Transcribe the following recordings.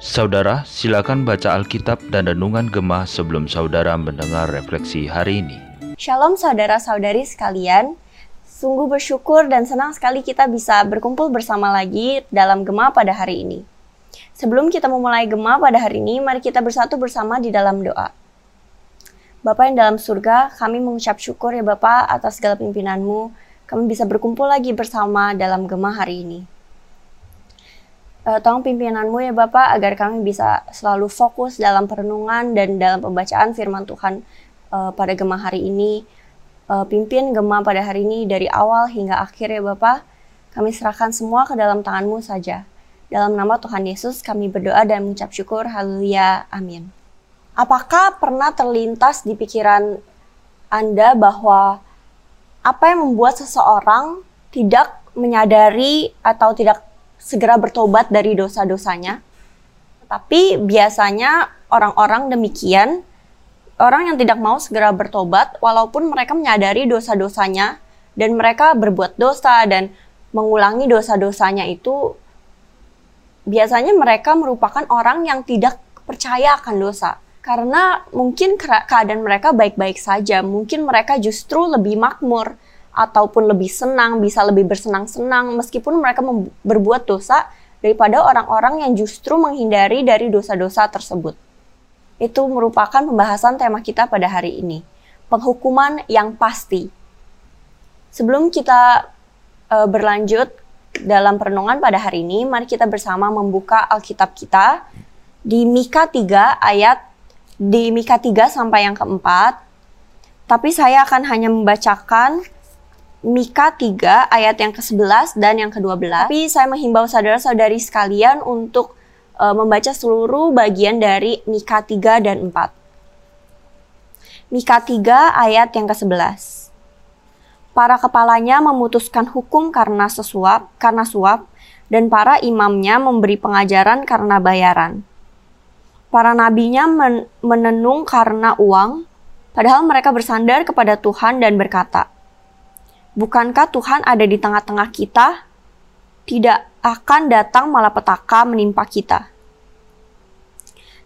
Saudara, silakan baca Alkitab dan Renungan Gemah sebelum saudara mendengar refleksi hari ini. Shalom saudara-saudari sekalian. Sungguh bersyukur dan senang sekali kita bisa berkumpul bersama lagi dalam Gemah pada hari ini. Sebelum kita memulai Gemah pada hari ini, mari kita bersatu bersama di dalam doa. Bapak yang dalam surga, kami mengucap syukur ya Bapak atas segala pimpinanmu. Kami bisa berkumpul lagi bersama dalam Gemah hari ini uh, tolong pimpinanmu ya Bapak agar kami bisa selalu fokus dalam perenungan dan dalam pembacaan firman Tuhan uh, pada Gemah hari ini. Uh, pimpin Gemah pada hari ini dari awal hingga akhir ya Bapak. Kami serahkan semua ke dalam tanganmu saja. Dalam nama Tuhan Yesus kami berdoa dan mengucap syukur. Haleluya. Amin. Apakah pernah terlintas di pikiran Anda bahwa apa yang membuat seseorang tidak menyadari atau tidak segera bertobat dari dosa-dosanya. Tapi biasanya orang-orang demikian, orang yang tidak mau segera bertobat, walaupun mereka menyadari dosa-dosanya dan mereka berbuat dosa dan mengulangi dosa-dosanya itu, biasanya mereka merupakan orang yang tidak percaya akan dosa. Karena mungkin keadaan mereka baik-baik saja, mungkin mereka justru lebih makmur, ataupun lebih senang, bisa lebih bersenang-senang meskipun mereka berbuat dosa daripada orang-orang yang justru menghindari dari dosa-dosa tersebut. Itu merupakan pembahasan tema kita pada hari ini, penghukuman yang pasti. Sebelum kita uh, berlanjut dalam perenungan pada hari ini, mari kita bersama membuka Alkitab kita di Mika 3 ayat di Mika 3 sampai yang keempat. Tapi saya akan hanya membacakan Mika 3 ayat yang ke-11 dan yang ke-12. Tapi saya menghimbau saudara-saudari sekalian untuk uh, membaca seluruh bagian dari Mika 3 dan 4. Mika 3 ayat yang ke-11. Para kepalanya memutuskan hukum karena sesuap, karena suap, dan para imamnya memberi pengajaran karena bayaran. Para nabinya men menenung karena uang, padahal mereka bersandar kepada Tuhan dan berkata, Bukankah Tuhan ada di tengah-tengah kita? Tidak akan datang malapetaka menimpa kita.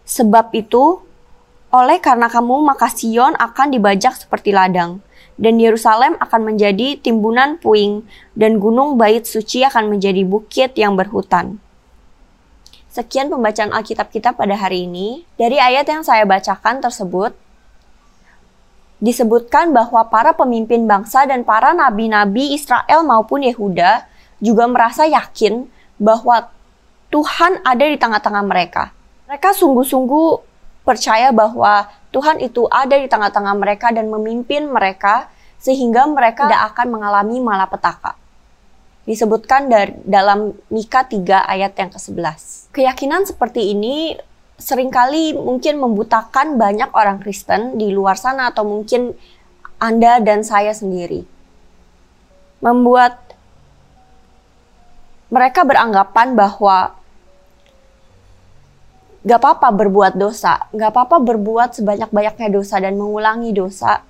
Sebab itu, oleh karena kamu maka Sion akan dibajak seperti ladang, dan Yerusalem akan menjadi timbunan puing, dan gunung bait suci akan menjadi bukit yang berhutan. Sekian pembacaan Alkitab kita pada hari ini. Dari ayat yang saya bacakan tersebut, disebutkan bahwa para pemimpin bangsa dan para nabi-nabi Israel maupun Yehuda juga merasa yakin bahwa Tuhan ada di tengah-tengah mereka. Mereka sungguh-sungguh percaya bahwa Tuhan itu ada di tengah-tengah mereka dan memimpin mereka sehingga mereka tidak akan mengalami malapetaka. Disebutkan dari, dalam Mika 3 ayat yang ke-11. Keyakinan seperti ini sering kali mungkin membutakan banyak orang Kristen di luar sana atau mungkin Anda dan saya sendiri. Membuat mereka beranggapan bahwa gak apa-apa berbuat dosa, gak apa-apa berbuat sebanyak-banyaknya dosa dan mengulangi dosa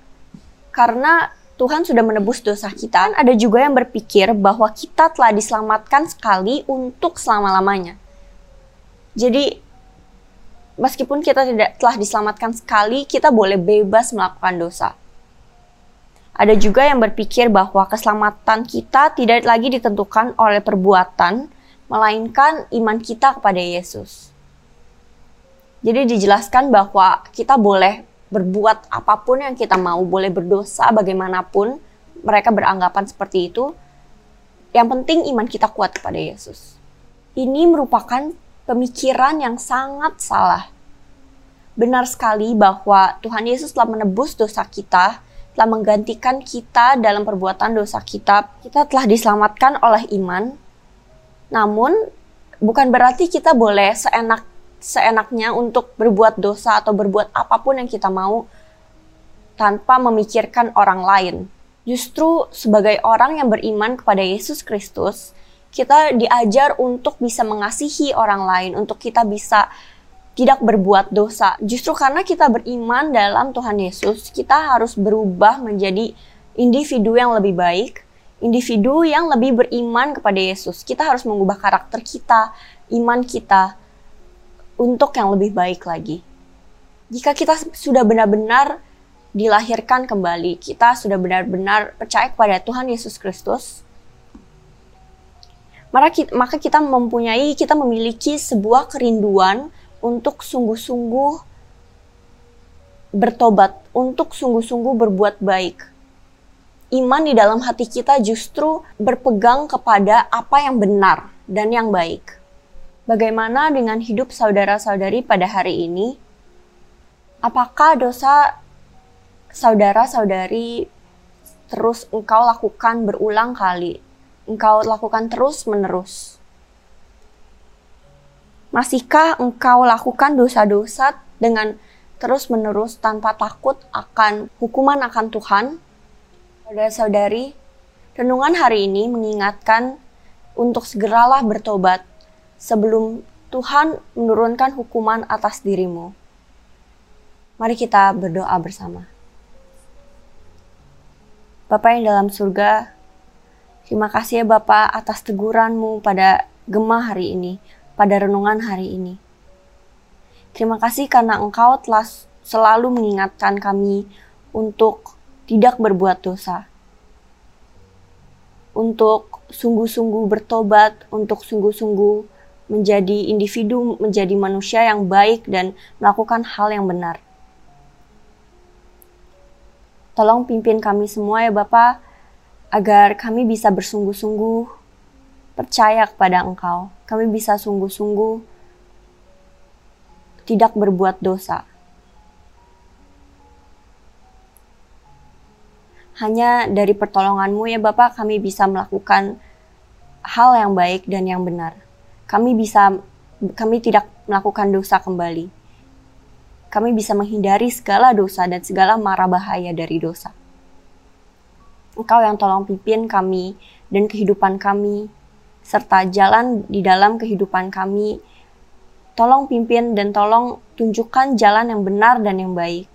karena Tuhan sudah menebus dosa kita. Ada juga yang berpikir bahwa kita telah diselamatkan sekali untuk selama-lamanya. Jadi meskipun kita tidak telah diselamatkan sekali, kita boleh bebas melakukan dosa. Ada juga yang berpikir bahwa keselamatan kita tidak lagi ditentukan oleh perbuatan, melainkan iman kita kepada Yesus. Jadi dijelaskan bahwa kita boleh berbuat apa pun yang kita mau, boleh berdosa bagaimanapun, mereka beranggapan seperti itu. Yang penting iman kita kuat kepada Yesus. Ini merupakan pemikiran yang sangat salah. Benar sekali bahwa Tuhan Yesus telah menebus dosa kita, telah menggantikan kita dalam perbuatan dosa kita. Kita telah diselamatkan oleh iman. Namun, bukan berarti kita boleh seenak seenaknya untuk berbuat dosa atau berbuat apa pun yang kita mau tanpa memikirkan orang lain. Justru sebagai orang yang beriman kepada Yesus Kristus, kita diajar untuk bisa mengasihi orang lain, untuk kita bisa tidak berbuat dosa. Justru karena kita beriman dalam Tuhan Yesus, kita harus berubah menjadi individu yang lebih baik, individu yang lebih beriman kepada Yesus. Kita harus mengubah karakter kita, iman kita untuk yang lebih baik lagi. Jika kita sudah benar-benar dilahirkan kembali, kita sudah benar-benar percaya kepada Tuhan Yesus Kristus, maka kita mempunyai, kita memiliki sebuah kerinduan untuk sungguh-sungguh bertobat, untuk sungguh-sungguh berbuat baik. Iman di dalam hati kita justru berpegang kepada apa yang benar dan yang baik. Bagaimana dengan hidup saudara-saudari pada hari ini? Apakah dosa saudara-saudari terus engkau lakukan berulang kali? Engkau lakukan terus-menerus? Masihkah engkau lakukan dosa-dosa dengan terus-menerus tanpa takut akan hukuman akan Tuhan? Saudara-saudari, renungan hari ini mengingatkan untuk segeralah bertobat sebelum Tuhan menurunkan hukuman atas dirimu. Mari kita berdoa bersama. Bapak yang dalam surga, terima kasih ya Bapak atas teguranmu pada gemah hari ini, pada renungan hari ini. Terima kasih karena Engkau telah selalu mengingatkan kami untuk tidak berbuat dosa. Untuk sungguh-sungguh bertobat, untuk sungguh-sungguh menjadi individu, menjadi manusia yang baik dan melakukan hal yang benar. Tolong pimpin kami semua ya Bapak, agar kami bisa bersungguh-sungguh percaya kepada Engkau. Kami bisa sungguh-sungguh tidak berbuat dosa. Hanya dari pertolonganmu ya Bapak kami bisa melakukan hal yang baik dan yang benar kami bisa kami tidak melakukan dosa kembali. Kami bisa menghindari segala dosa dan segala mara bahaya dari dosa. Engkau yang tolong pimpin kami dan kehidupan kami, serta jalan di dalam kehidupan kami. Tolong pimpin dan tolong tunjukkan jalan yang benar dan yang baik.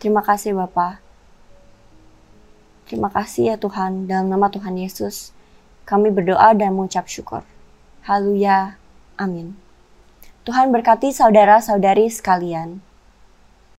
Terima kasih Bapak. Terima kasih ya Tuhan, dalam nama Tuhan Yesus. Kami berdoa dan mengucap syukur. Haleluya. Amin. Tuhan berkati saudara-saudari sekalian.